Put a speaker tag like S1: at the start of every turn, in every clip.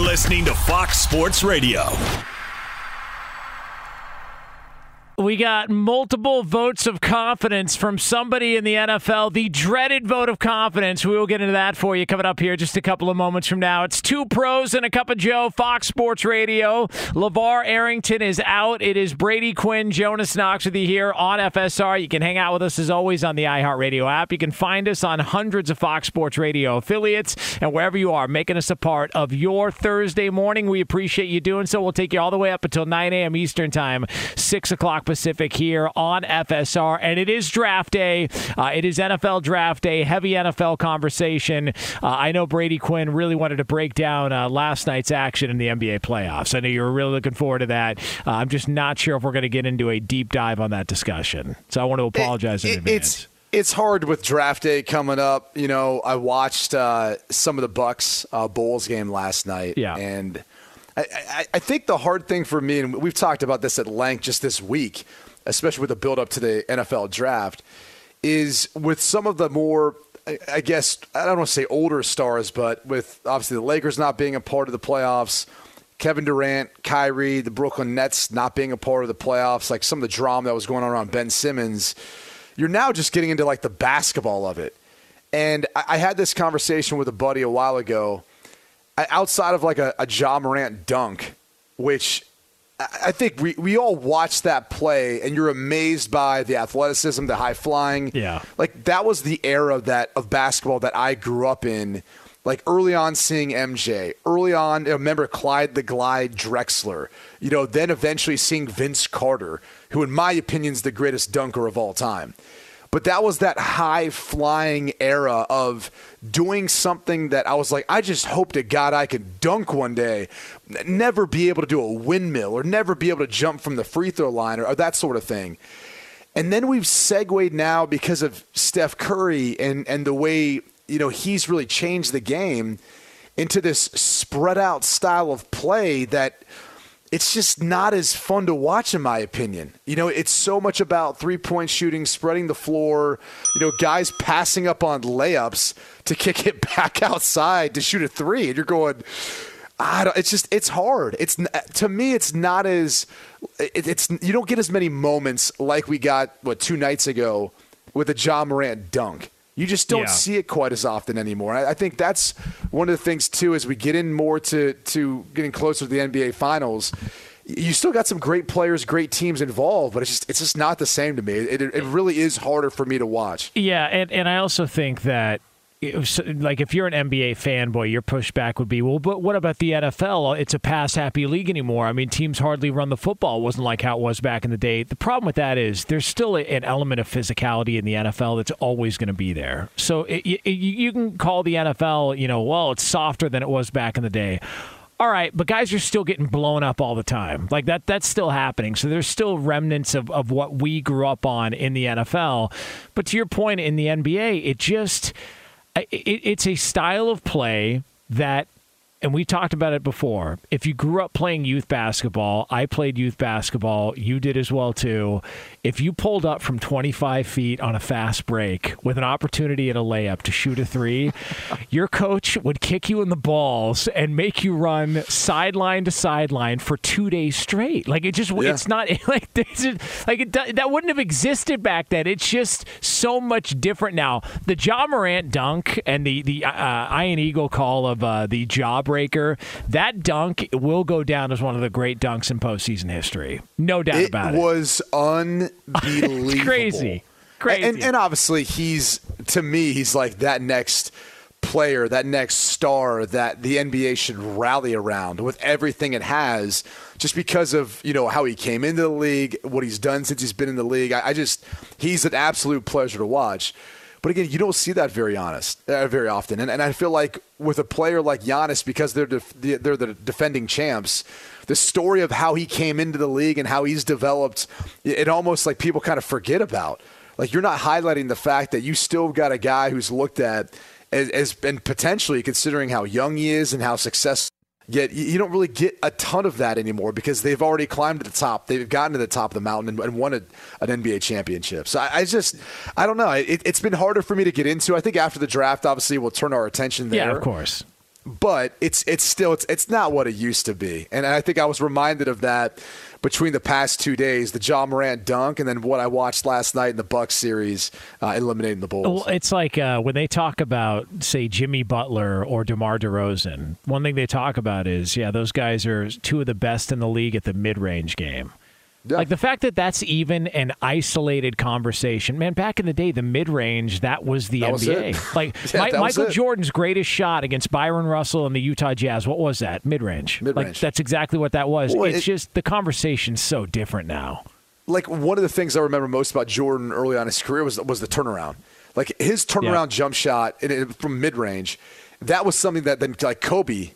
S1: Listening to Fox Sports Radio.
S2: We got multiple votes of confidence from somebody in the NFL. The dreaded vote of confidence. We will get into that for you coming up here just a couple of moments from now. It's two pros and a cup of Joe, Fox Sports Radio. LeVar Arrington is out. It is Brady Quinn, Jonas Knox with you here on FSR. You can hang out with us as always on the iHeartRadio app. You can find us on hundreds of Fox Sports Radio affiliates and wherever you are, making us a part of your Thursday morning. We appreciate you doing so. We'll take you all the way up until 9 a.m. Eastern Time, 6 o'clock Pacific here on FSR. And it is draft day. Uh, it is NFL draft day, heavy NFL conversation. Uh, I know Brady Quinn really wanted to break down uh, last night's action in the NBA playoffs. I know you were really looking forward to that. Uh, I'm just not sure if we're going to get into a deep dive on that discussion. So I want to apologize in
S3: It-
S2: advance.
S3: It's it's hard with draft day coming up. You know, I watched uh, some of the Bucks uh, Bulls game last night.
S2: Yeah.
S3: and I, I, think the hard thing for me, and we've talked about this at length just this week, especially with the build up to the NFL draft, is with some of the more. I- guess I don't want to say older stars, but with obviously the Lakers not being a part of the playoffs, Kevin Durant, Kyrie, the Brooklyn Nets not being a part of the playoffs, like some of the drama that was going on around Ben Simmons, you're now just getting into like the basketball of it. And I had this conversation with a buddy a while ago. Outside of like a, a Ja Morant dunk, which I, think we, we all watch that play and you're amazed by the athleticism, the high flying.
S2: Yeah.
S3: Like that was the era that of basketball that I grew up in. Like early on seeing MJ, early on, I remember Clyde the Glide Drexler, you know, then eventually seeing Vince Carter, who in my opinion is the greatest dunker of all time. But that was that high flying era of doing something that I was like, I just hope to God I could dunk one day. Never be able to do a windmill or never be able to jump from the free throw line or, or that sort of thing. And then we've segued now because of Steph Curry and, and the way, you know, he's really changed the game into this spread out style of play that it's just not as fun to watch in my opinion. You know, it's so much about three-point shooting, spreading the floor, you know, guys passing up on layups to kick it back outside to shoot a 3 and you're going I don't, it's just it's hard. It's to me it's not as it, it's you don't get as many moments like we got what two nights ago with a Ja Morant dunk. You just don't
S2: Yeah.
S3: see it quite as often anymore. I, I think that's one of the things too as we get in more to to getting closer to the NBA Finals. You still got some great players, great teams involved, but it's just it's just not the same to me. It, it, it really is harder for me to watch.
S2: Yeah, and, and I also think that like if you're an NBA fanboy, your pushback would be, well, but what about the NFL? It's a pass happy league anymore. I mean, teams hardly run the football. It wasn't like how it was back in the day. The problem with that is there's still an element of physicality in the NFL that's always going to be there. So it, it, you can call the NFL, you know, well, it's softer than it was back in the day. All right, but guys are still getting blown up all the time. Like that that's still happening. So there's still remnants of, of what we grew up on in the NFL. But to your point in the NBA, it just it, it's a style of play that and we talked about it before. If you grew up playing youth basketball, I played youth basketball, you did as well too. If you pulled up from 25 feet on a fast break with an opportunity at a layup to shoot a three, your coach would kick you in the balls and make you run sideline to sideline for two days straight. Like it just,
S3: Yeah.
S2: it's not like this is- like it, that wouldn't have existed back then. It's just so much different now. The Ja Morant dunk and the the uh, Ian Eagle call of uh, the Jawbreaker, that dunk will go down as one of the great dunks in postseason history. No doubt
S3: It
S2: about it.
S3: It was unbelievable.
S2: It's crazy. Crazy.
S3: And, and obviously, he's to me, he's like that next player, that next star that the NBA should rally around with everything it has, just because of you know how he came into the league, what he's done since he's been in the league. I, I just he's an absolute pleasure to watch. But again, you don't see that very honest, uh, very often, and, and I feel like with a player like Giannis, because they're def- they're the defending champs, the story of how he came into the league and how he's developed, it almost like people kind of forget about. Like you're not highlighting the fact that you still got a guy who's looked at as, as and potentially considering how young he is and how successful. Yet you don't really get a ton of that anymore because they've already climbed to the top. They've gotten to the top of the mountain and, and won a, an NBA championship. So I, I just, I don't know. It, it's been harder for me to get into. I think after the draft, obviously, we'll turn our attention there
S2: yeah, of course.
S3: But it's it's still it's it's not what it used to be. And I think I was reminded of that between the past two days, the Ja Morant dunk, and then what I watched last night in the Bucks series, uh, eliminating the Bulls.
S2: Well, it's like uh, when they talk about, say, Jimmy Butler or DeMar DeRozan, one thing they talk about is, yeah, those guys are two of the best in the league at the mid range game.
S3: Yeah.
S2: Like the fact that that's even an isolated conversation, man. Back in the day, the mid range that was the
S3: That
S2: NBA.
S3: it.
S2: like
S3: Yeah, was
S2: Michael. Jordan's greatest shot against Bryon Russell and the Utah Jazz. What was that? Mid range.
S3: Mid-range.
S2: that's exactly what that was.
S3: Well,
S2: it's
S3: it-
S2: just the conversation's so different now.
S3: like one of the things I remember most about Jordan early on in his career was was the turnaround. Like his turnaround jump shot from mid range, that was something that then like Kobe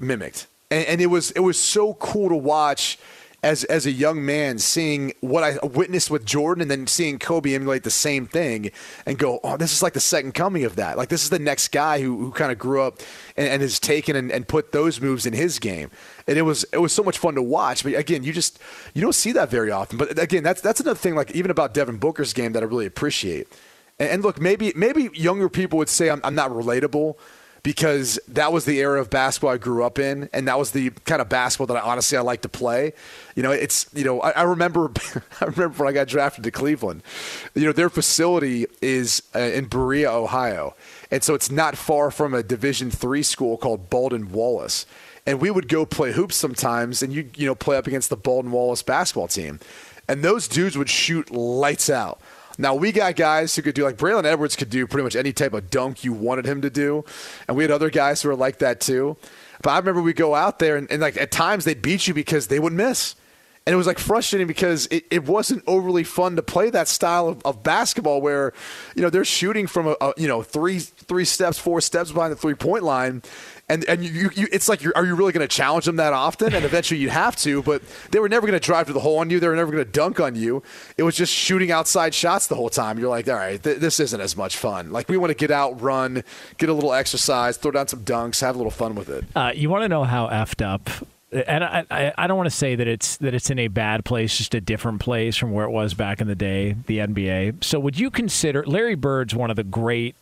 S3: mimicked, and, and it was it was so cool to watch as as a young man seeing what I witnessed with Jordan, and then seeing Kobe emulate the same thing, and go, oh, this is like the second coming of that. Like this is the next guy who who kind of grew up and, and has taken and, and put those moves in his game, and it was it was so much fun to watch. But again, you just you don't see that very often. But again, that's that's another thing. Like even about Devin Booker's game that I really appreciate. And, and look, maybe maybe younger people would say I'm, I'm not relatable because that was the era of basketball I grew up in, and that was the kind of basketball that I honestly I like to play. You know, it's you know I, I remember I remember when I got drafted to Cleveland. You know, their facility is uh, in Berea, Ohio, and so it's not far from a Division three school called Baldwin Wallace. And we would go play hoops sometimes, and you you know play up against the Baldwin Wallace basketball team, and those dudes would shoot lights out. Now we got guys who could do like Braylon Edwards could do pretty much any type of dunk you wanted him to do, and we had other guys who were like that too. But I remember we go out there and, and like at times they beat you because they would miss, and it was like frustrating because it, it wasn't overly fun to play that style of, of basketball where, you know, they're shooting from a, a you know three three steps four steps behind the three point line. And and you, you it's like are you really going to challenge them that often? And eventually you'd have to, but they were never going to drive to the hole on you. They were never going to dunk on you. It was just shooting outside shots the whole time. You're like, all right, th- this isn't as much fun. Like we want to get out, run, get a little exercise, throw down some dunks, have a little fun with it.
S2: Uh, you want to know how effed up? And I, I, I don't want to say that it's that it's in a bad place, just a different place from where it was back in the day, the NBA. So, would you consider Larry Bird's one of the great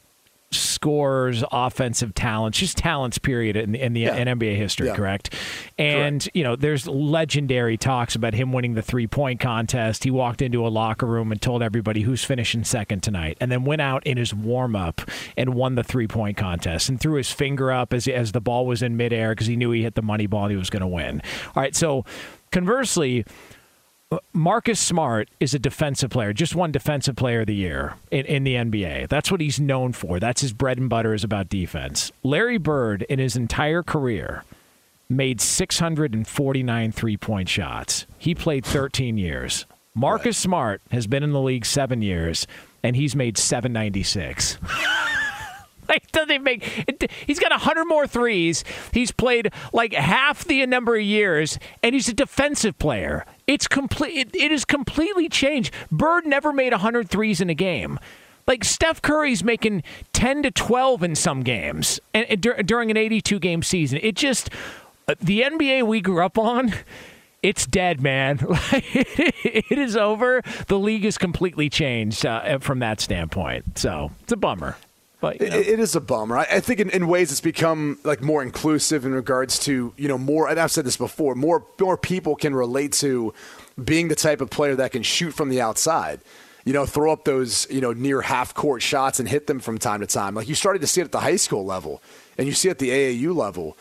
S2: scores, offensive talents, just talents, period, in, in the
S3: Yeah.
S2: in NBA history,
S3: Yeah.
S2: correct? And, you know, there's legendary talks about him winning the three point contest. He walked into a locker room and told everybody who's finishing second tonight, and then went out in his warm up and won the three point contest and threw his finger up as, as the ball was in midair because he knew he hit the money ball and he was going to win. All right, so conversely, Marcus Smart is a defensive player, just won defensive player of the year in, in the NBA. That's what he's known for. That's his bread and butter is about defense. Larry Bird, in his entire career, made 649 three point shots. He played 13 years. Marcus Smart has been in the league seven years, and he's made 796. Like, doesn't make? It, he's got hundred more threes. He's played like half the number of years, and he's a defensive player. It's complete. It, it is completely changed. Bird never made hundred threes in a game. Like Steph Curry's making ten to twelve in some games, and, and dur- during an eighty-two game season, it just uh, the NBA we grew up on. It's dead, man. it is over. The league is completely changed uh, from that standpoint. So it's a bummer. But you know.
S3: It, it is a bummer. I, I think in, in ways it's become like more inclusive in regards to you know more. And I've said this before. More more people can relate to being the type of player that can shoot from the outside. You know, throw up those you know near half court shots and hit them from time to time. Like you started to see it at the high school level, and you see it at the AAU level,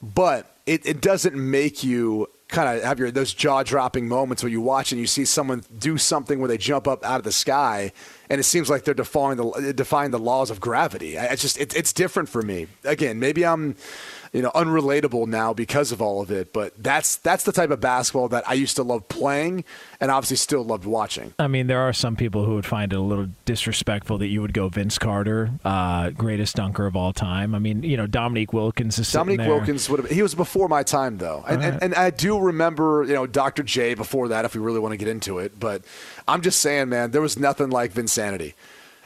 S3: but it, it doesn't make you kind of have your those jaw dropping moments where you watch and you see someone do something where they jump up out of the sky and it seems like they're defying the defying the laws of gravity. It's just it, it's different for me. Again, maybe I'm you know unrelatable now because of all of it, but that's that's the type of basketball that I used to love playing and obviously still loved watching.
S2: I mean, there are some people who would find it a little disrespectful that you would go Vince Carter, uh, greatest dunker of all time. I mean, you know, Dominique Wilkins is
S3: Dominique
S2: there.
S3: Wilkins would have. He was before my time, though, and, and, and I do remember, you know, Dr. J before that. If we really want to get into it, but I'm just saying, man, there was nothing like Vinsanity.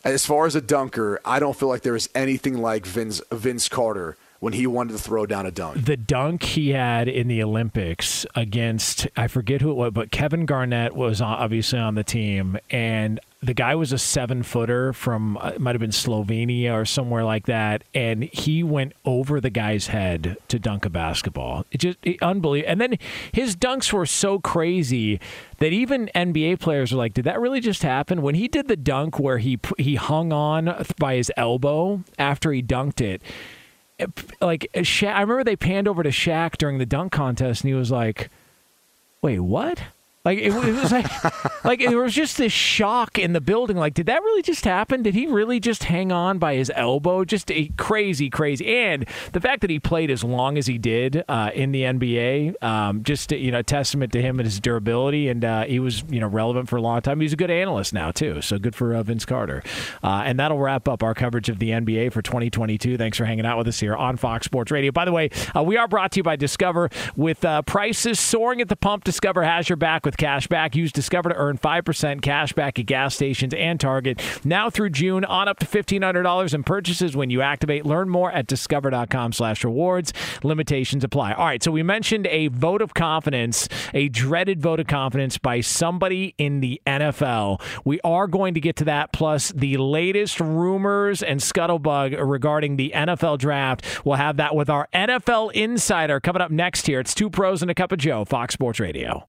S3: As far as a dunker, I don't feel like there was anything like Vince Vince Carter when he wanted to throw down a dunk.
S2: the dunk he had in the Olympics against I forget who it was, but Kevin Garnett was obviously on the team, and the guy was a seven footer from uh, it might have been Slovenia or somewhere like that, and he went over the guy's head to dunk a basketball. It just it, unbelievable. And then his dunks were so crazy that even NBA players were like, "Did that really just happen?" When he did the dunk where he he hung on by his elbow after he dunked it like Sha- I remember they panned over to Shaq during the dunk contest, and he was like, "Wait, what?" Like it, it was like, like there was just this shock in the building. Like, did that really just happen? Did he really just hang on by his elbow? Just a crazy, crazy. And the fact that he played as long as he did uh, in the NBA, um, just you know, testament to him and his durability. And uh, he was you know relevant for a long time. He's a good analyst now too. So good for uh, Vince Carter. Uh, and that'll wrap up our coverage of the NBA for 2022. Thanks for hanging out with us here on Fox Sports Radio. By the way, uh, we are brought to you by Discover. With uh, prices soaring at the pump, Discover has your back with cash back. Use Discover to earn 5% cash back at gas stations and Target. Now through June, on up to $1,500 in purchases when you activate. Learn more at discover.com slash rewards. Limitations apply. All right, so we mentioned a vote of confidence, a dreaded vote of confidence by somebody in the NFL. We are going to get to that, plus the latest rumors and scuttlebutt regarding the NFL draft. We'll have that with our NFL insider coming up next here. It's two pros and a cup of Joe, Fox Sports Radio.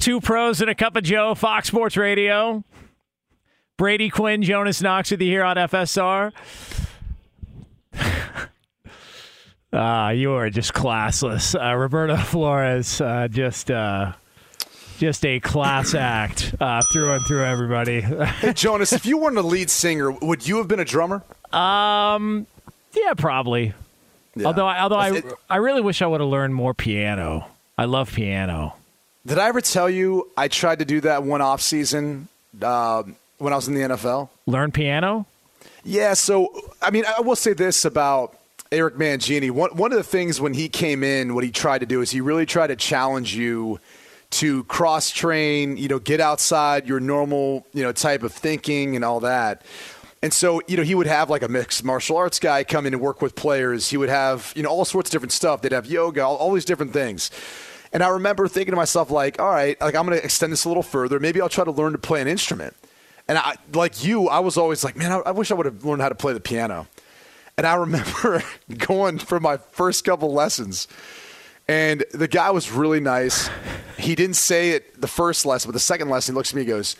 S4: Two pros and a cup of Joe, Fox Sports Radio. Brady Quinn, Jonas Knox with you here on FSR. Ah, uh, you are just classless. Uh, Roberto Flores, uh, just uh, just a class act uh, through and through. Everybody.
S3: hey, Jonas, if you weren't a lead singer, would you have been a drummer?
S4: Um, yeah, probably. Yeah. Although, I, although I, I really wish I would have learned more piano. I love piano.
S3: Did I ever tell you I tried to do that one off season uh, when I was in the NFL?
S4: Learn piano?
S3: Yeah. So, I mean, I will say this about Eric Mangini. One, one of the things when he came in, what he tried to do is he really tried to challenge you to cross train, you know, get outside your normal, you know, type of thinking and all that. And so, you know, he would have like a mixed martial arts guy come in and work with players. He would have, you know, all sorts of different stuff. They'd have yoga, all, all these different things. And I remember thinking to myself, like, all right, like I'm going to extend this a little further. Maybe I'll try to learn to play an instrument. And I, like you, I was always like, man, I, I wish I would have learned how to play the piano. And I remember going for my first couple lessons, and the guy was really nice. He didn't say it the first lesson, but the second lesson, he looks at me and goes,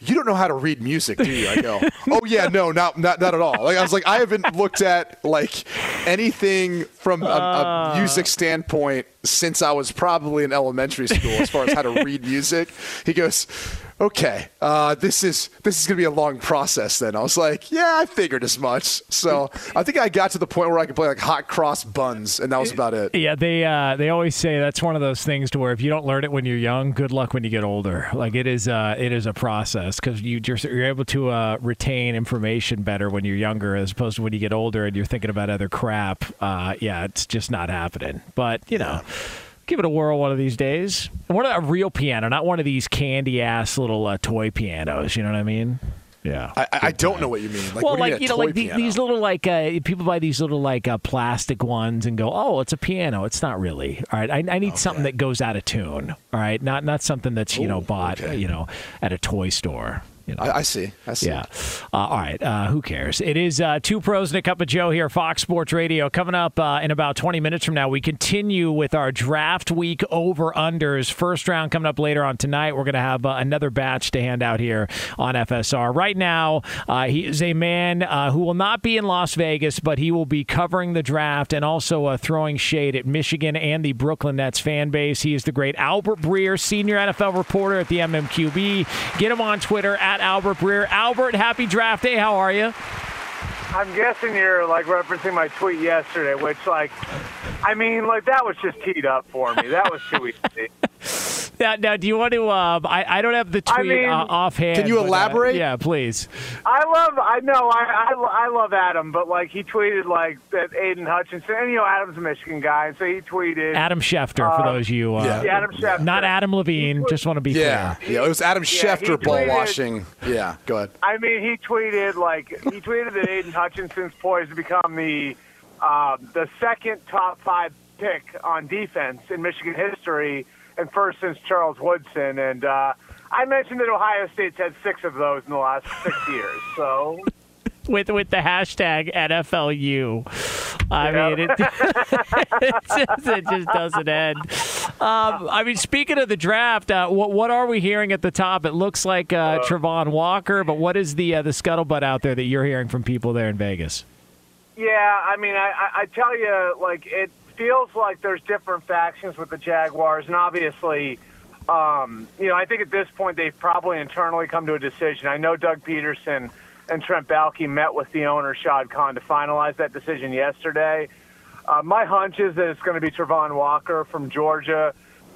S3: you don't know how to read music, do you? I go, oh yeah, no, not not not at all. Like I was like, I haven't looked at like anything from a, a ah. music standpoint since I was probably in elementary school as far as how to read music. He goes, okay, uh, this is this is gonna be a long process. Then I was like, yeah, I figured as much. So I think I got to the point where I could play like hot cross buns, and that was about it.
S2: Yeah, they uh, they always say that's one of those things to where if you don't learn it when you're young, good luck when you get older. Like it is uh, it is a process because you you're, you're able to uh, retain information better when you're younger as opposed to when you get older and you're thinking about other crap. Uh, yeah, it's just not happening. But you know. Give it a whirl one of these days. One of a real piano, not one of these candy ass little uh, toy pianos. You know what I mean? Yeah.
S3: I, I- I don't know what you mean. Like,
S2: well,
S3: what do
S2: like
S3: mean,
S2: you know, like the, these little like uh, people buy these little like uh, plastic ones and go, "Oh, it's a piano." It's not really. All right, I, I need something that goes out of tune. All right, not not something that's you know bought
S3: okay.
S2: you know at a toy store. You know.
S3: I, I see. I see.
S2: Yeah. Uh, all right. Uh, who cares? It is uh, two pros and a cup of Joe here, Fox Sports Radio. Coming up uh, in about 20 minutes from now, we continue with our draft week over unders. First round coming up later on tonight. We're going to have uh, another batch to hand out here on FSR. Right now, uh, he is a man uh, who will not be in Las Vegas, but he will be covering the draft and also uh, throwing shade at Michigan and the Brooklyn Nets fan base. He is the great Albert Breer, senior NFL reporter at the MMQB. Get him on Twitter at Albert Breer. Albert, happy draft day. How are you?
S5: I'm guessing you're like referencing my tweet yesterday, which like, I mean, like that was just teed up for me. That was too easy.
S2: Now, now do you want to? Uh, I, I don't have the
S5: I
S2: tweet
S5: mean-
S2: uh, offhand.
S3: Can you
S2: but, uh,
S3: elaborate?
S2: yeah, please.
S5: I love, I know, I, I, I love Adam, but like he tweeted like that Aidan Hutchinson, and you know Adam's a Michigan guy, and so he tweeted.
S2: Adam Schefter, for
S5: Uh,
S2: those of you. Uh,
S3: yeah.
S5: yeah, Adam Schefter.
S2: Not Adam Levine. Just want to be
S3: Yeah,
S2: clear.
S3: yeah. It was Adam
S5: Yeah,
S3: Schefter ball
S5: tweeted-
S3: washing. Yeah, go ahead.
S5: I mean, he tweeted like he tweeted that Aidan Hutchinson's poised to become the uh, the second top five pick on defense in Michigan history, and first since Charles Woodson. And uh, I mentioned that Ohio State's had six of those in the last six years. So
S2: With with the hashtag NFLU. I
S5: Yeah.
S2: mean, it, it, just, it just doesn't end. Um, I mean, speaking of the draft, uh, what what are we hearing at the top? It looks like uh, Travon Walker, but what is the uh, the scuttlebutt out there that you're hearing from people there in Vegas?
S5: Yeah, I mean, I, I, I tell you, like it feels like there's different factions with the Jaguars, and obviously, um, you know, I think at this point they've probably internally come to a decision. I know Doug Pederson and Trent Baalke met with the owner Shad Khan to finalize that decision yesterday. Uh, my hunch is that it's going to be Travon Walker from Georgia,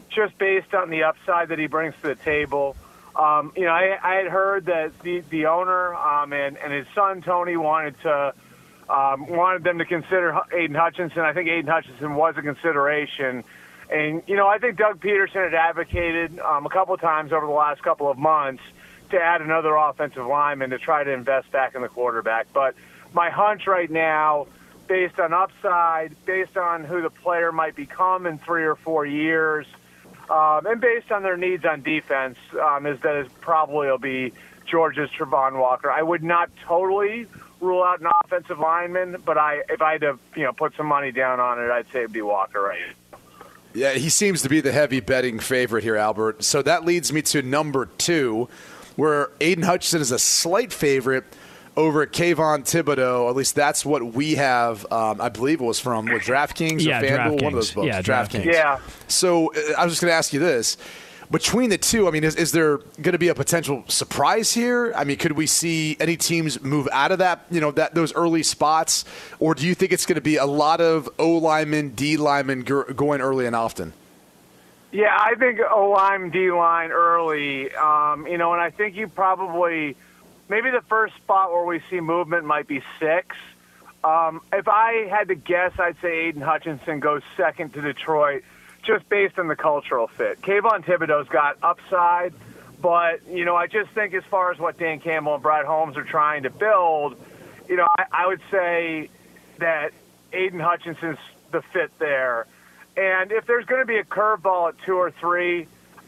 S5: just based on the upside that he brings to the table. Um, you know, I, I had heard that the the owner um, and and his son Tony wanted to um, wanted them to consider Aidan Hutchinson. I think Aidan Hutchinson was a consideration. And, you know, I think Doug Pederson had advocated um, a couple times over the last couple of months to add another offensive lineman to try to invest back in the quarterback. But my hunch right now, based on upside, based on who the player might become in three or four years, um, and based on their needs on defense, um, is that it probably will be Georgia's Travon Walker. I would not totally rule out an offensive lineman, but I, if I had to, you know, put some money down on it, I'd say it'd be Walker, right?
S3: Yeah, he seems to be the heavy betting favorite here, Albert. So that leads me to number two, where Aidan Hutchinson is a slight favorite over Kayvon Thibodeaux. At least that's what we have. Um, I believe it was from what, DraftKings
S2: Yeah,
S3: or FanDuel, one of those books.
S2: Yeah, DraftKings.
S5: Yeah.
S3: So uh, I was just going to ask you this. Between the two, I mean, is, is there going to be a potential surprise here? I mean, could we see any teams move out of that, you know, that those early spots, or do you think it's going to be a lot of O linemen, D linemen go- going early and often?
S5: Yeah, I think O line, D line early. Um, you know, and I think you probably maybe the first spot where we see movement might be six. Um, if I had to guess, I'd say Aidan Hutchinson goes second to Detroit, just based on the cultural fit. Kayvon Thibodeaux's got upside, but you know, I just think as far as what Dan Campbell and Brad Holmes are trying to build, you know, I, I would say that Aidan Hutchinson's the fit there. And if there's going to be a curveball at two or three,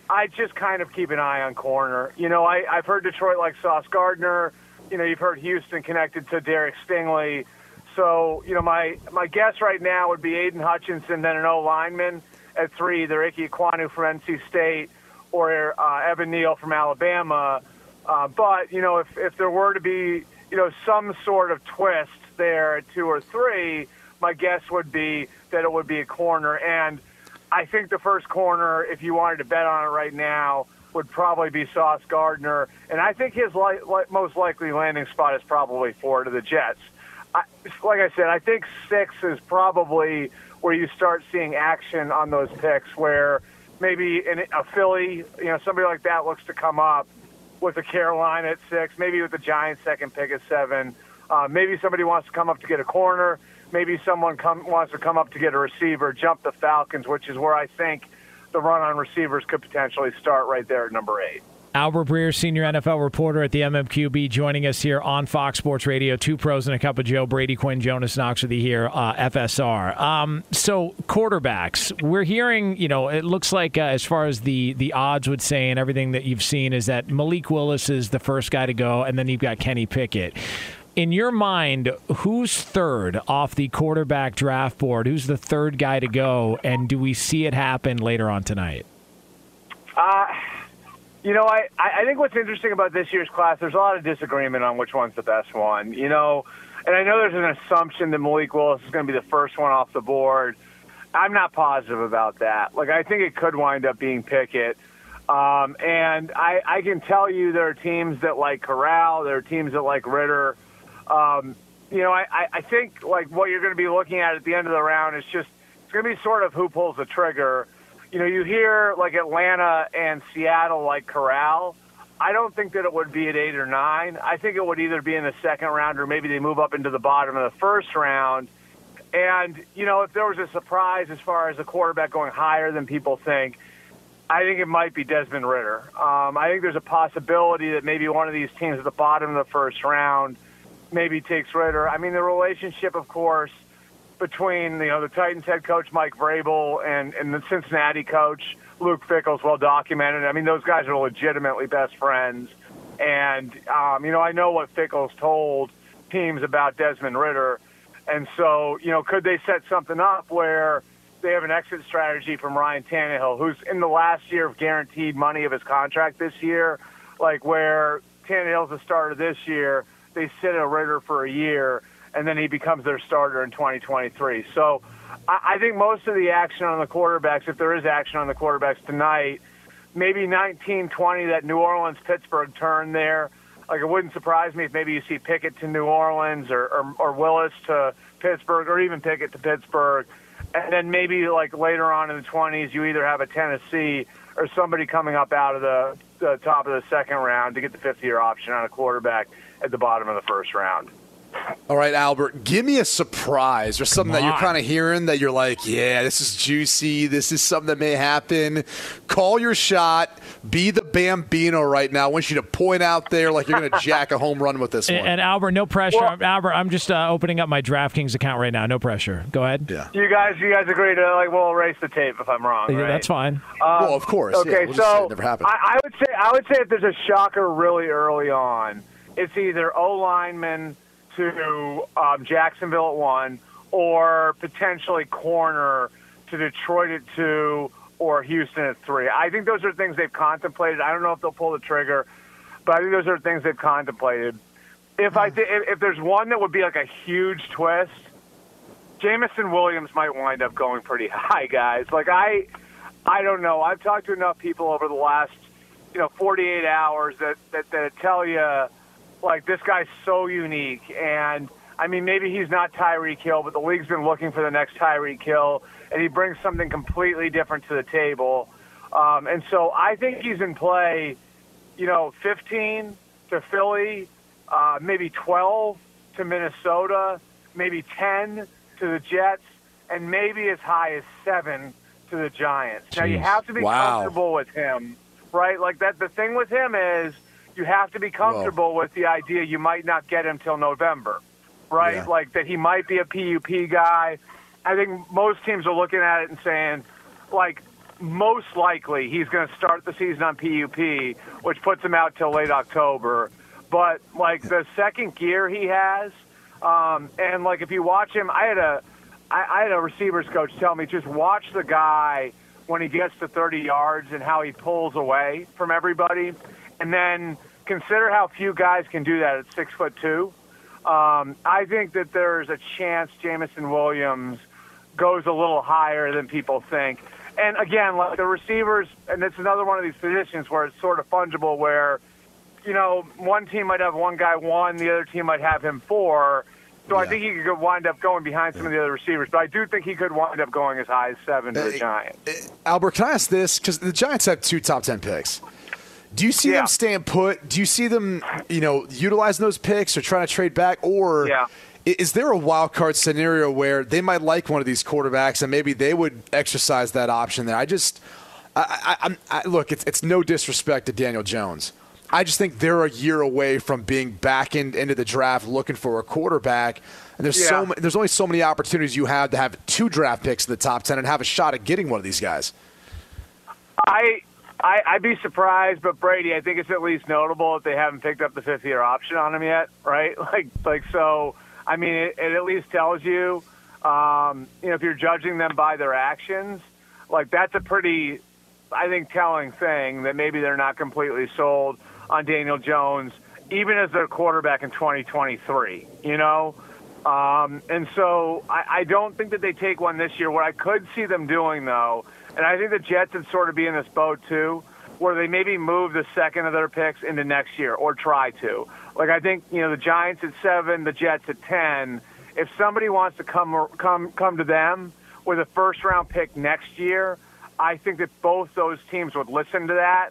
S5: I just kind of keep an eye on corner. You know, I, I've heard Detroit like Sauce Gardner. You know, you've heard Houston connected to Derek Stingley. so you know, my my guess right now would be Aidan Hutchinson, then an O lineman at three, either Ike Ekwonu from NC State or uh, Evan Neal from Alabama. Uh, but you know, if if there were to be you know some sort of twist there at two or three, my guess would be that it would be a corner. And I think the first corner, if you wanted to bet on it right now, would probably be Sauce Gardner. And I think his li- li- most likely landing spot is probably four to the Jets. I, like I said, I think six is probably where you start seeing action on those picks, where maybe a Philly, you know, somebody like that looks to come up with a Carolina at six, maybe with the Giants second pick at seven. Uh, maybe somebody wants to come up to get a corner. Maybe someone come, wants to come up to get a receiver, jump the Falcons, which is where I think the run on receivers could potentially start right there at number eight.
S4: Albert Breer, senior NFL reporter at the MMQB, joining us here on Fox Sports Radio. Two pros and a cup of Joe. Brady Quinn, Jonas Knox with you here, uh, FSR. Um, so quarterbacks, we're hearing. You know, it looks like uh, as far as the the odds would say and everything that you've seen is that Malik Willis is the first guy to go, and then you've got Kenny Pickett. In your mind, who's third off the quarterback draft board? Who's the third guy to go, and do we see it happen later on tonight?
S5: You know, I, I think what's interesting about this year's class, there's a lot of disagreement on which one's the best one. You know, and I know there's an assumption that Malik Willis is going to be the first one off the board. I'm not positive about that. Like, I think it could wind up being Pickett. Um, and I, I can tell you there are teams that like Corral, there are teams that like Ridder. Um, you know, I, I think like what you're going to be looking at at the end of the round is just it's going to be sort of who pulls the trigger you know, you hear like Atlanta and Seattle like Corral. I don't think that it would be at eight or nine. I think it would either be in the second round or maybe they move up into the bottom of the first round. And, you know, if there was a surprise as far as a quarterback going higher than people think, I think it might be Desmond Ridder. Um, I think there's a possibility that maybe one of these teams at the bottom of the first round maybe takes Ridder. I mean, the relationship, of course, between you know the Titans head coach Mike Vrabel and and the Cincinnati coach Luke Fickell's well documented. I mean, those guys are legitimately best friends, and um, you know I know what Fickell's told teams about Desmond Ridder, and so you know could they set something up where they have an exit strategy from Ryan Tannehill, who's in the last year of guaranteed money of his contract this year, like where Tannehill's the starter this year, they sit a Ridder for a year and then he becomes their starter in 2023. So I, I think most of the action on the quarterbacks, if there is action on the quarterbacks tonight, maybe 19, 20, that New Orleans Pittsburgh turn there. Like it wouldn't surprise me if maybe you see Pickett to New Orleans or, or, or Willis to Pittsburgh or even Pickett to Pittsburgh. And then maybe like later on in the 20s, you either have a Tennessee or somebody coming up out of the, the top of the second round to get the fifth year option on a quarterback at the bottom of the first round.
S3: All right, Albert, give me a surprise or something that you're kind of hearing that you're like, yeah, this is juicy. This is something that may happen. Call your shot. Be the Bambino right now. I want you to point out there like you're going to jack a home run with this one.
S4: And, and Albert, no pressure. Well, Albert, I'm just uh, opening up my DraftKings account right now. No pressure. Go ahead.
S3: Yeah.
S5: You guys, you guys agree to like we'll erase the tape if I'm wrong.
S4: Yeah,
S5: right?
S4: That's fine.
S3: Um, well, of course.
S5: Okay,
S3: yeah, we'll
S5: so
S3: never happened.
S5: I, I would say I would say if there's a shocker really early on, it's either O lineman to um, Jacksonville at one, or potentially corner to Detroit at two, or Houston at three. I think those are things they've contemplated. I don't know if they'll pull the trigger, but I think those are things they've contemplated. If I th- if, there's one that would be like a huge twist, Jameson Williams might wind up going pretty high, guys. Like I, I don't know. I've talked to enough people over the last, you know, 48 hours that that, that tell you like this guy's so unique and I mean maybe he's not Tyreek Hill, but the league's been looking for the next Tyreek Hill and he brings something completely different to the table. Um, and so I think he's in play, you know, 15 to Philly, uh, maybe 12 to Minnesota, maybe 10 to the Jets, and maybe as high as seven to the Giants. Jeez. Now you have to be
S3: wow.
S5: comfortable with him, right? Like that. The thing with him is you have to be comfortable Whoa. with the idea you might not get him till November, right? Yeah. Like that he might be a PUP guy. I think most teams are looking at it and saying, like, most likely he's going to start the season on PUP, which puts him out till late October. But like the second gear he has, Um, and like if you watch him, I had a I, I had a receivers coach tell me just watch the guy when he gets to 30 yards and how he pulls away from everybody, and then consider how few guys can do that at six foot two. Um, I think that there's a chance Jameson Williams goes a little higher than people think. And again, like the receivers, and it's another one of these positions where it's sort of fungible, where you know one team might have one guy one, the other team might have him four. So I think he could wind up going behind some of the other receivers, but I do think he could wind up going as high as seven to the Giants.
S3: Albert, can I ask this? Because the Giants have two top 10 picks. Do you see
S5: Yeah.
S3: them staying put? Do you see them, you know, utilizing those picks or trying to trade back? Or
S5: Yeah.
S3: is there a wild card scenario where they might like one of these quarterbacks and maybe they would exercise that option there? I just, I, I, I'm, I, look, it's, it's no disrespect to Daniel Jones. I just think they're a year away from being back in, into the draft looking for a quarterback. And there's so
S5: Yeah.
S3: ma- there's only so many opportunities you have to have two draft picks in the top ten and have a shot at getting one of these guys.
S5: I, I I'd be surprised, but Brady, I think it's at least notable that they haven't picked up the fifth year option on him yet, right? Like like so. I mean, it, it at least tells you, um, you know, if you're judging them by their actions, like that's a pretty, I think, telling thing that maybe they're not completely sold on Daniel Jones, even as their quarterback in 2023. You know. Um, and so I, I don't think that they take one this year. What I could see them doing, though, and I think the Jets would sort of be in this boat too, where they maybe move the second of their picks into next year or try to. Like I think you know the Giants at seven, the Jets at ten. If somebody wants to come come come to them with a first round pick next year, I think that both those teams would listen to that.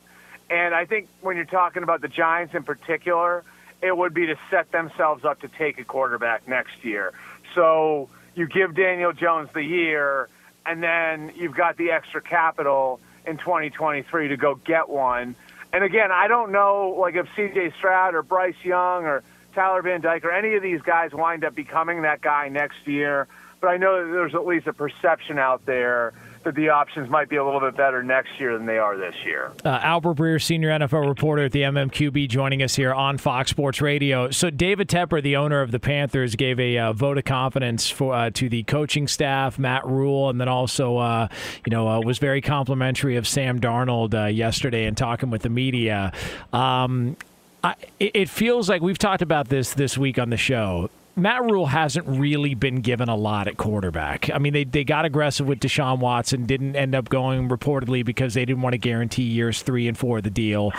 S5: And I think when you're talking about the Giants in particular, it would be to set themselves up to take a quarterback next year. So you give Daniel Jones the year, and then you've got the extra capital in 2023 to go get one. And again, I don't know like if C.J. Stroud or Bryce Young or Tyler Van Dyke or any of these guys wind up becoming that guy next year. But I know that there's at least a perception out there that the options might be a little bit better next year than they are this year.
S4: Uh, Albert Breer, senior NFL reporter at the MMQB, joining us here on Fox Sports Radio. So, David Tepper, the owner of the Panthers, gave a uh, vote of confidence for uh, to the coaching staff, Matt Rhule, and then also, uh, you know, uh, was very complimentary of Sam Darnold uh, yesterday and talking with the media. Um, I, it it feels like we've talked about this this week on the show. Matt Rhule hasn't really been given a lot at quarterback. I mean, they, they got aggressive with Deshaun Watson, didn't end up going reportedly because they didn't want to guarantee years three and four of the deal.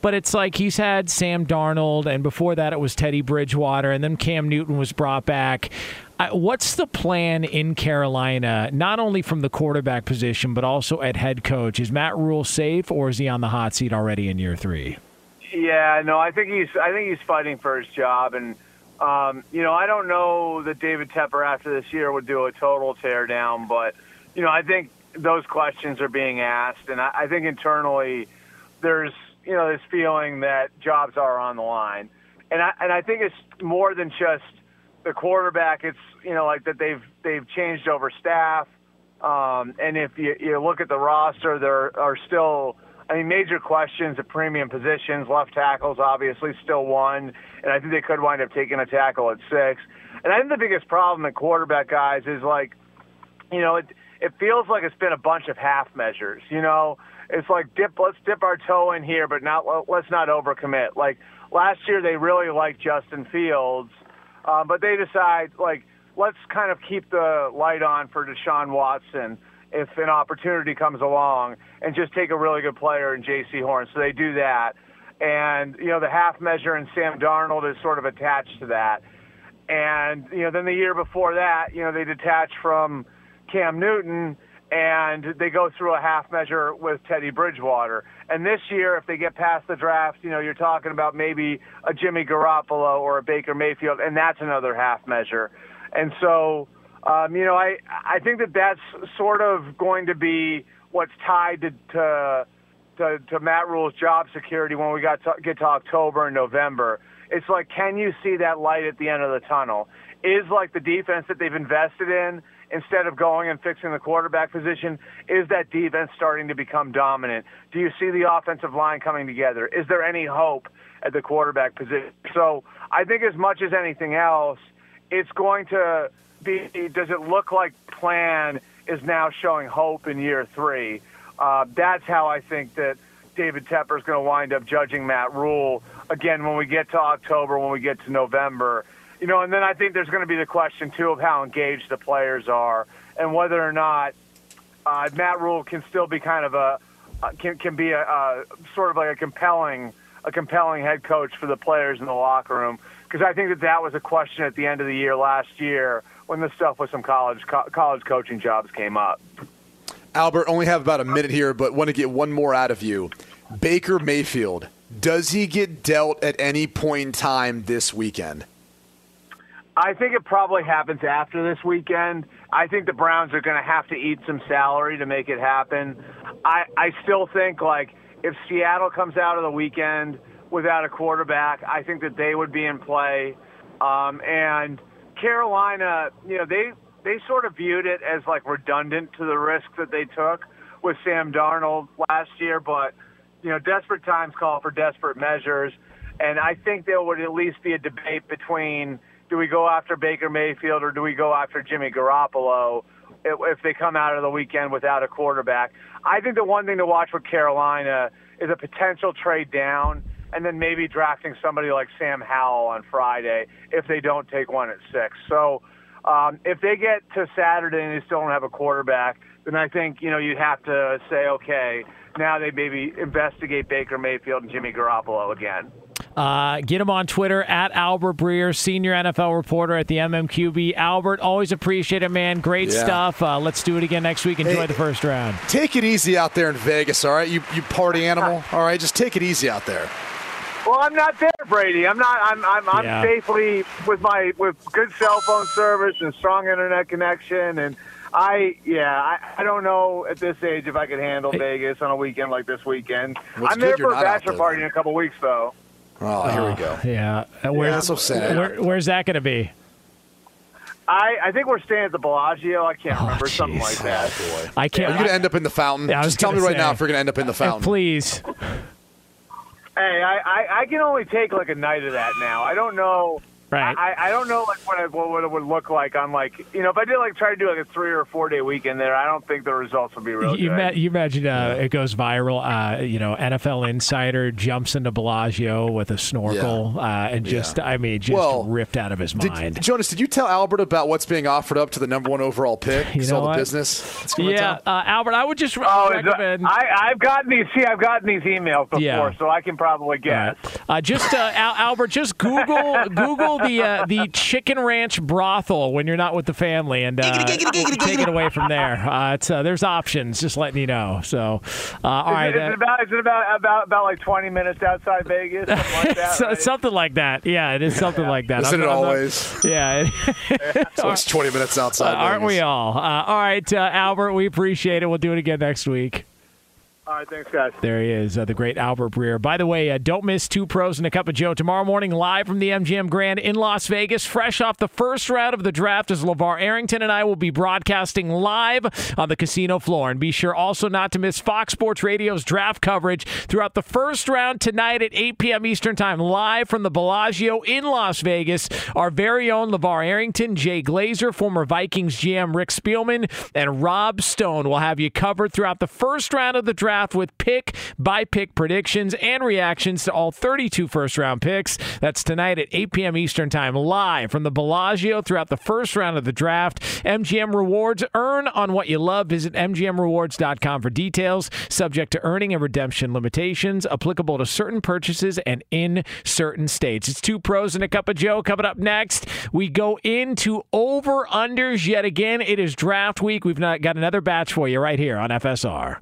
S4: But it's like he's had Sam Darnold, and before that it was Teddy Bridgewater, and then Cam Newton was brought back. I, what's the plan in Carolina, not only from the quarterback position, but also at head coach? Is Matt Rhule safe, or is he on the hot seat already in year three?
S5: Yeah, no, I think he's I think he's fighting for his job, and um, you know I don't know that David Tepper after this year would do a total teardown, but you know I think those questions are being asked, and I, I think internally there's you know this feeling that jobs are on the line, and I and I think it's more than just the quarterback. It's you know like that they've they've changed over staff, um, and if you, you look at the roster, there are still I mean, major questions at premium positions. Left tackles, obviously, still one, and I think they could wind up taking a tackle at six. And I think the biggest problem at quarterback guys is like, you know, it it feels like it's been a bunch of half measures. You know, it's like dip, let's dip our toe in here, but not let's not overcommit. Like last year, they really liked Justin Fields, um, but they decide like let's kind of keep the light on for Deshaun Watson if an opportunity comes along and just take a really good player in Jaycee Horn. So they do that. And, you know, the half measure and Sam Darnold is sort of attached to that. And, you know, then the year before that, you know, they detach from Cam Newton and they go through a half measure with Teddy Bridgewater. And this year, if they get past the draft, you know, you're talking about maybe a Jimmy Garoppolo or a Baker Mayfield, and that's another half measure. And so, um, you know, I I think that that's sort of going to be what's tied to to, to, to Matt Rhule's job security when we got to, get to October and November. It's like, can you see that light at the end of the tunnel? Is like the defense that they've invested in instead of going and fixing the quarterback position, is that defense starting to become dominant? Do you see the offensive line coming together? Is there any hope at the quarterback position? So I think as much as anything else, it's going to be. Does it look like plan is now showing hope in year three? Uh, that's how I think that David Tepper is going to wind up judging Matt Rhule again when we get to October, when we get to November. You know, and then I think there's going to be the question too of how engaged the players are and whether or not uh, Matt Rhule can still be kind of a uh, can can be a, sort of like a compelling a compelling head coach for the players in the locker room because I think that that was a question at the end of the year last year when the stuff with some college co- college coaching jobs came up.
S3: Albert, only have about a minute here, but want to get one more out of you. Baker Mayfield, does he get dealt at any point in time this weekend?
S5: I think it probably happens after this weekend. I think the Browns are going to have to eat some salary to make it happen. I, I still think like if Seattle comes out of the weekend without a quarterback, I think that they would be in play. Um, and Carolina, you know, they they sort of viewed it as like redundant to the risk that they took with Sam Darnold last year, but you know, desperate times call for desperate measures, and I think there would at least be a debate between do we go after Baker Mayfield or do we go after Jimmy Garoppolo if, they come out of the weekend without a quarterback. I think the one thing to watch with Carolina is a potential trade down and then maybe drafting somebody like Sam Howell on Friday if they don't take one at six. So um, if they get to Saturday and they still don't have a quarterback, then I think you know you'd have to say, okay, now they maybe investigate Baker Mayfield and Jimmy Garoppolo again.
S2: Uh, get him on Twitter at Albert Breer, senior NFL reporter at the MMQB. Albert, always appreciate it, man. Great
S3: Yeah.
S2: stuff. Uh, let's do it again next week. Enjoy
S3: Hey.
S2: the first round.
S3: Take it easy out there in Vegas, all right? You you party animal, all right? Just take it easy out there.
S5: Well, I'm not there, Brady. I'm not. I'm. I'm, I'm
S2: Yeah.
S5: safely with my with good cell phone service and strong internet connection, and I. Yeah, I, I don't know at this age if I could handle Vegas on a weekend like this weekend.
S3: Well, it's
S5: I'm there for a
S3: not out
S5: bachelor
S3: there,
S5: party in a couple weeks, though.
S3: Oh, here we go.
S2: Yeah. Where-
S3: that's so sad.
S2: Where, where's that going to be?
S5: I, I think we're staying at the Bellagio. I can't
S2: Oh,
S5: remember something like
S2: jeez.
S5: that.
S2: I can't.
S3: Are you going to end up in the fountain?
S2: Yeah,
S3: Just tell me
S2: gonna
S3: right now if you're going to end up in the
S2: Uh,
S3: fountain.
S2: please.
S5: Hey, I, I, I can only take like a night of that now. I don't know.
S2: Right.
S5: I, I don't know like what, I, what what it would look like on like you know if I did like try to do like a three or four day weekend there I don't think the results would be real
S2: You,
S5: good.
S2: ma- you imagine uh, it goes viral. Uh, you know, NFL insider jumps into Bellagio with a snorkel uh, and just, I mean, just
S3: Well,
S2: ripped out of his
S3: Did,
S2: mind.
S3: Jonas, did you tell Albert about what's being offered up to the number one overall pick?
S2: You know
S3: all the
S2: what?
S3: business. that's going
S2: yeah,
S3: on?
S2: uh, Albert, I would just re-
S5: Oh,
S2: recommend.
S5: I, I've gotten these. See, I've gotten these emails before,
S2: Yeah.
S5: so I can probably guess.
S2: Uh, just uh, Al- Albert, just Google Google the uh, the Chicken Ranch brothel when you're not with the family, and uh, take it away from there. Uh, it's, uh, there's options. Just letting you know. So, uh, all
S5: Is,
S2: right.
S5: it, is
S2: uh,
S5: it about? Is it about about about like twenty minutes outside Vegas? Something like that.
S2: so-
S5: right?
S2: Something like that. Yeah, it is something like that.
S3: Isn't
S2: I'm-
S3: it
S2: I'm not-
S3: always?
S2: yeah.
S3: So it's 20 minutes
S2: Uh,
S3: outside.
S2: aren't we all? Uh, all right, uh, Albert, we appreciate it. We'll do it again next week.
S5: All right, thanks, guys.
S2: There he is, uh, the great Albert Breer. By the way, uh, don't miss Two Pros and a Cup of Joe tomorrow morning live from the MGM Grand in Las Vegas, fresh off the first round of the draft as LeVar Arrington and I will be broadcasting live on the casino floor. And be sure also not to miss Fox Sports Radio's draft coverage throughout the first round tonight at 8 p.m. Eastern Time, live from the Bellagio in Las Vegas. Our very own LeVar Arrington, Jay Glazer, former Vikings GM Rick Spielman, and Rob Stone will have you covered throughout the first round of the draft with pick by pick predictions and reactions to all 32 first round picks. That's tonight at 8 p.m. Eastern Time, live from the Bellagio throughout the first round of the draft. MGM Rewards earn on what you love. Visit MGMRewards.com for details. Subject to earning and redemption limitations, applicable to certain purchases and in certain states. It's two pros and a cup of Joe coming up next. We go into over unders yet again. It is draft week. We've not got another batch for you right here on FSR.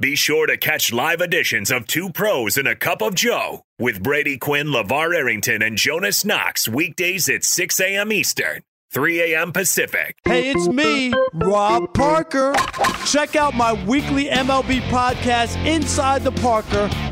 S1: Be sure to catch live editions of Two Pros and a Cup of Joe with Brady Quinn, LeVar Arrington, and Jonas Knox weekdays at 6 a.m. Eastern, 3 a.m. Pacific.
S6: Hey, it's me, Rob Parker. Check out my weekly MLB podcast, Inside the Parker,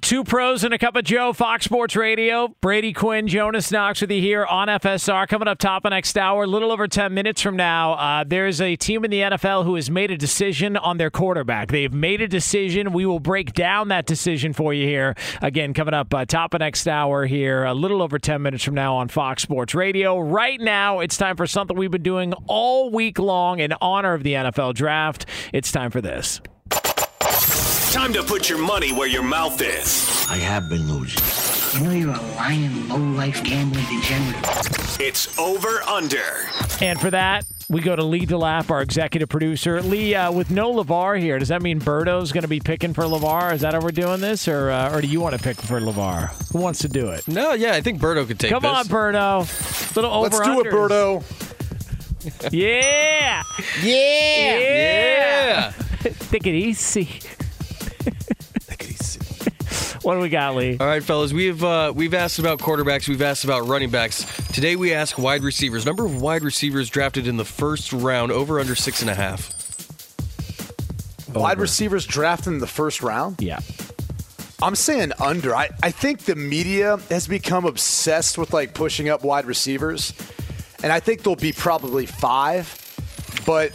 S2: Two pros and a cup of Joe, Fox Sports Radio. Brady Quinn, Jonas Knox with you here on FSR. Coming up top of next hour, a little over 10 minutes from now, uh, there's a team in the NFL who has made a decision on their quarterback. They've made a decision. We will break down that decision for you here. Again, coming up uh, top of next hour here, a little over 10 minutes from now on Fox Sports Radio. Right now, it's time for something we've been doing all week long in honor of the NFL draft. It's time for this.
S1: Time to put your money where your mouth is.
S7: I have been losing. You know you're a lying, low-life gambling degenerate.
S1: It's over under.
S2: And for that, we go to Lee DeLapp, our executive producer. Lee, uh, with no LeVar here, does that mean Berto's going to be picking for LeVar? Is that how we're doing this? Or, uh, or do you want to pick for LeVar? Who wants to do it?
S8: No, yeah, I think Berto could take
S2: Come
S8: this.
S2: on, Berto. Little over
S3: Let's do it, Berto.
S2: Yeah.
S8: Yeah.
S2: Yeah. Take it easy.
S3: Take it easy.
S2: What do we got, Lee?
S8: All right, fellas, we've uh, we've asked about quarterbacks, we've asked about running backs. Today we ask wide receivers. Number of wide receivers drafted in the first round, over under six and a half.
S3: Wide receivers drafted in the first round?
S2: Yeah.
S3: I'm saying under. I, I think the media has become obsessed with like pushing up wide receivers. And I think there'll be probably five. But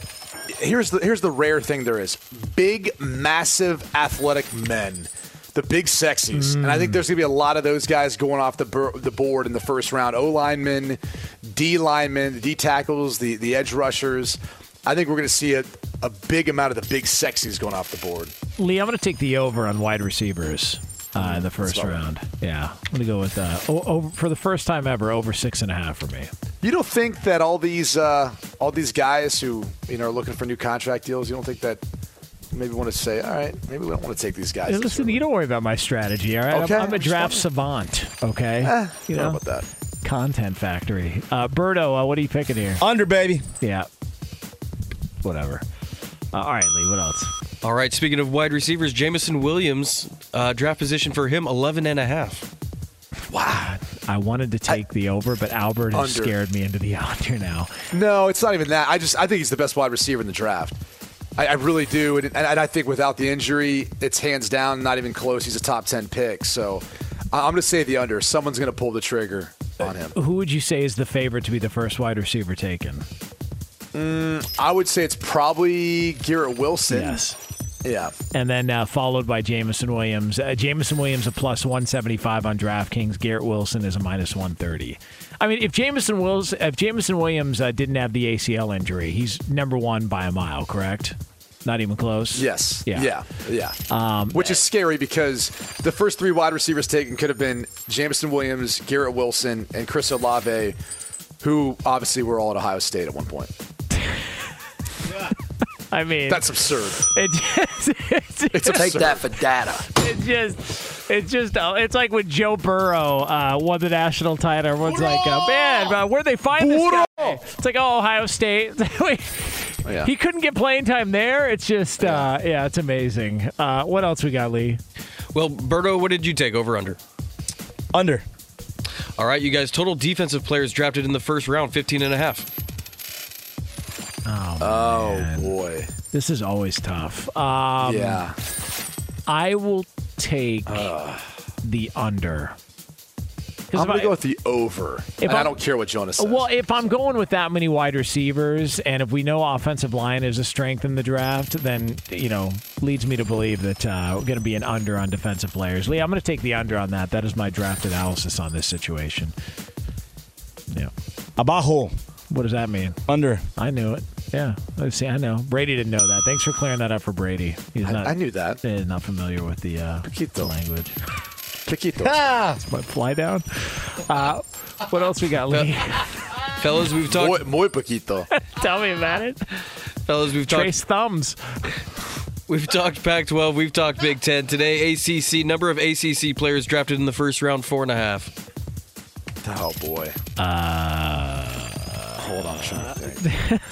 S3: here's the here's the rare thing there is. Big, massive, athletic men. The big sexies. And I think there's going to be a lot of those guys going off the, bur- the board in the first round. O linemen, D linemen, the D tackles, the, the edge rushers. I think we're going to see a, a big amount of the big sexies going off the board.
S2: Lee, I'm going to take the over on wide receivers uh, in the first round. Yeah. I'm going to go with uh, over, for the first time ever, over six and a half for me.
S3: You don't think that all these uh, all these guys who you know are looking for new contract deals, you don't think that maybe want to say, all right, maybe we don't want to take these guys.
S2: Hey, listen,
S3: early."
S2: you don't worry about my strategy, all right? I'm-
S3: Okay,
S2: I'm, a
S3: I'm just
S2: draft
S3: wondering.
S2: savant, okay?
S3: Eh,
S2: you know,
S3: know about that.
S2: content factory. Uh, Berto, uh, what are you picking here?
S6: Under, baby.
S2: Yeah. Whatever. Uh, all right, Lee, what else?
S8: All right, speaking of wide receivers, Jameson Williams, uh, draft position for him, 11 and a half.
S2: Wow. I wanted to take the over, but Albert has scared me into the under now.
S3: No, it's not even that. I just I think he's the best wide receiver in the draft. I, I really do, and, and I think without the injury, it's hands down not even close. He's a top ten pick, so I- I'm going to say the under. Someone's going to pull the trigger on him.
S2: Who would you say is the favorite to be the first wide receiver taken?
S3: Mm, I would say it's probably Garrett Wilson.
S2: Yes.
S3: Yeah.
S2: And then uh, followed by Jameson Williams. Uh, Jameson Williams a plus 175 on DraftKings. Garrett Wilson is a minus 130. I mean, if Jameson Wills, if Jameson Williams uh, didn't have the ACL injury, he's number one by a mile. Correct? Not even close.
S3: Yes.
S2: Yeah.
S3: Yeah. Yeah.
S2: Um,
S3: Which is scary because the first three wide receivers taken could have been Jameson Williams, Garrett Wilson, and Chris Olave, who obviously were all at Ohio State at one point.
S2: I mean,
S3: That's absurd.
S2: it just, it's,
S3: It's
S9: Take that for data.
S2: it just, it's just, uh, it's like when Joe Burrow uh, won the national title. Everyone's like, uh, man, uh, where'd they find this guy? It's like, oh, Ohio State.
S3: Yeah.
S2: He couldn't get playing time there. It's just, uh, yeah, it's amazing. Uh, what else we got, Lee?
S8: Well, Berto, what did you take over under?
S6: Under.
S8: All right, you guys, total defensive players drafted in the first round, 15 and a half.
S2: Oh,
S3: Oh
S2: man.
S3: boy.
S2: This is always tough. Um,
S3: yeah.
S2: I will take the under.
S3: I'm
S2: if
S3: going
S2: I-
S3: to go with the over.
S2: if
S3: And I
S2: I'm-
S3: don't care what Jonas says.
S2: Well, if I'm going with that many wide receivers, and if we know offensive line is a strength in the draft, then you know leads me to believe that uh, we're going to be an under on defensive players. Lee, I'm going to take the under on that. That is my draft analysis on this situation. Yeah.
S6: Abajo.
S2: What does that mean?
S6: Under.
S2: I knew it. Yeah. Let's see. I know. Brady didn't know that. Thanks for clearing that up for Brady. He's
S3: I,
S2: not.
S3: I knew that.
S2: eh, not familiar with the uh,
S3: Poquito.
S2: language.
S3: Chiquito.
S6: Ah!
S2: What fly down? Uh, what else we got, Lee?
S8: Fellas, we've talked.
S3: muy, muy poquito.
S2: Tell me about it.
S8: Fellas, we've talked.
S2: Trace thumbs.
S8: We've talked Pac-12. We've talked Big Ten. Today, ACC. Number of ACC players drafted in the first round, four and a half.
S3: Oh boy.
S2: Uh,
S3: Hold on.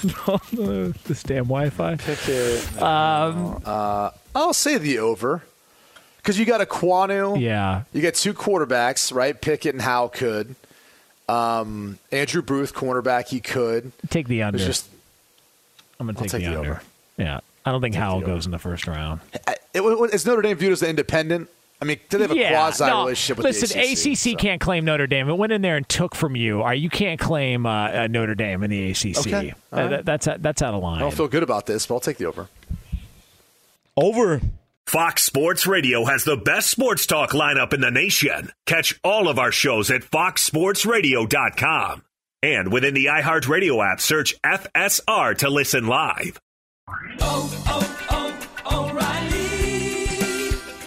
S3: I'm trying to think.
S2: this damn Wi-Fi.
S3: Pick it.
S2: Um,
S3: Uh, I'll say the over. Because you got a Quanu.
S2: yeah.
S3: You got two quarterbacks, right? Pickett and Howell could. Um, Andrew Booth, cornerback, he could.
S2: Take the under.
S3: Just
S2: I'm going to take,
S3: take
S2: the,
S3: the
S2: under.
S3: over.
S2: Yeah. I don't think Howell
S3: the
S2: goes in the first round.
S3: I- it, it's Notre Dame viewed as the independent. I mean, do they have a
S2: yeah,
S3: quasi
S2: no,
S3: relationship with
S2: listen,
S3: the ACC? so.
S2: can't claim Notre Dame. It went in there and took from you. Or you can't claim uh, uh, Notre Dame in the ACC.
S3: Okay, all
S2: Uh,
S3: right.
S2: that- that's that's out of line.
S3: I don't feel good about this, but I'll take the over.
S6: Over.
S1: Fox Sports Radio has the best sports talk lineup in the nation. Catch all of our shows at foxsportsradio.com. And within the iHeartRadio app, search FSR to listen live.
S10: Oh, oh, oh, O'Reilly.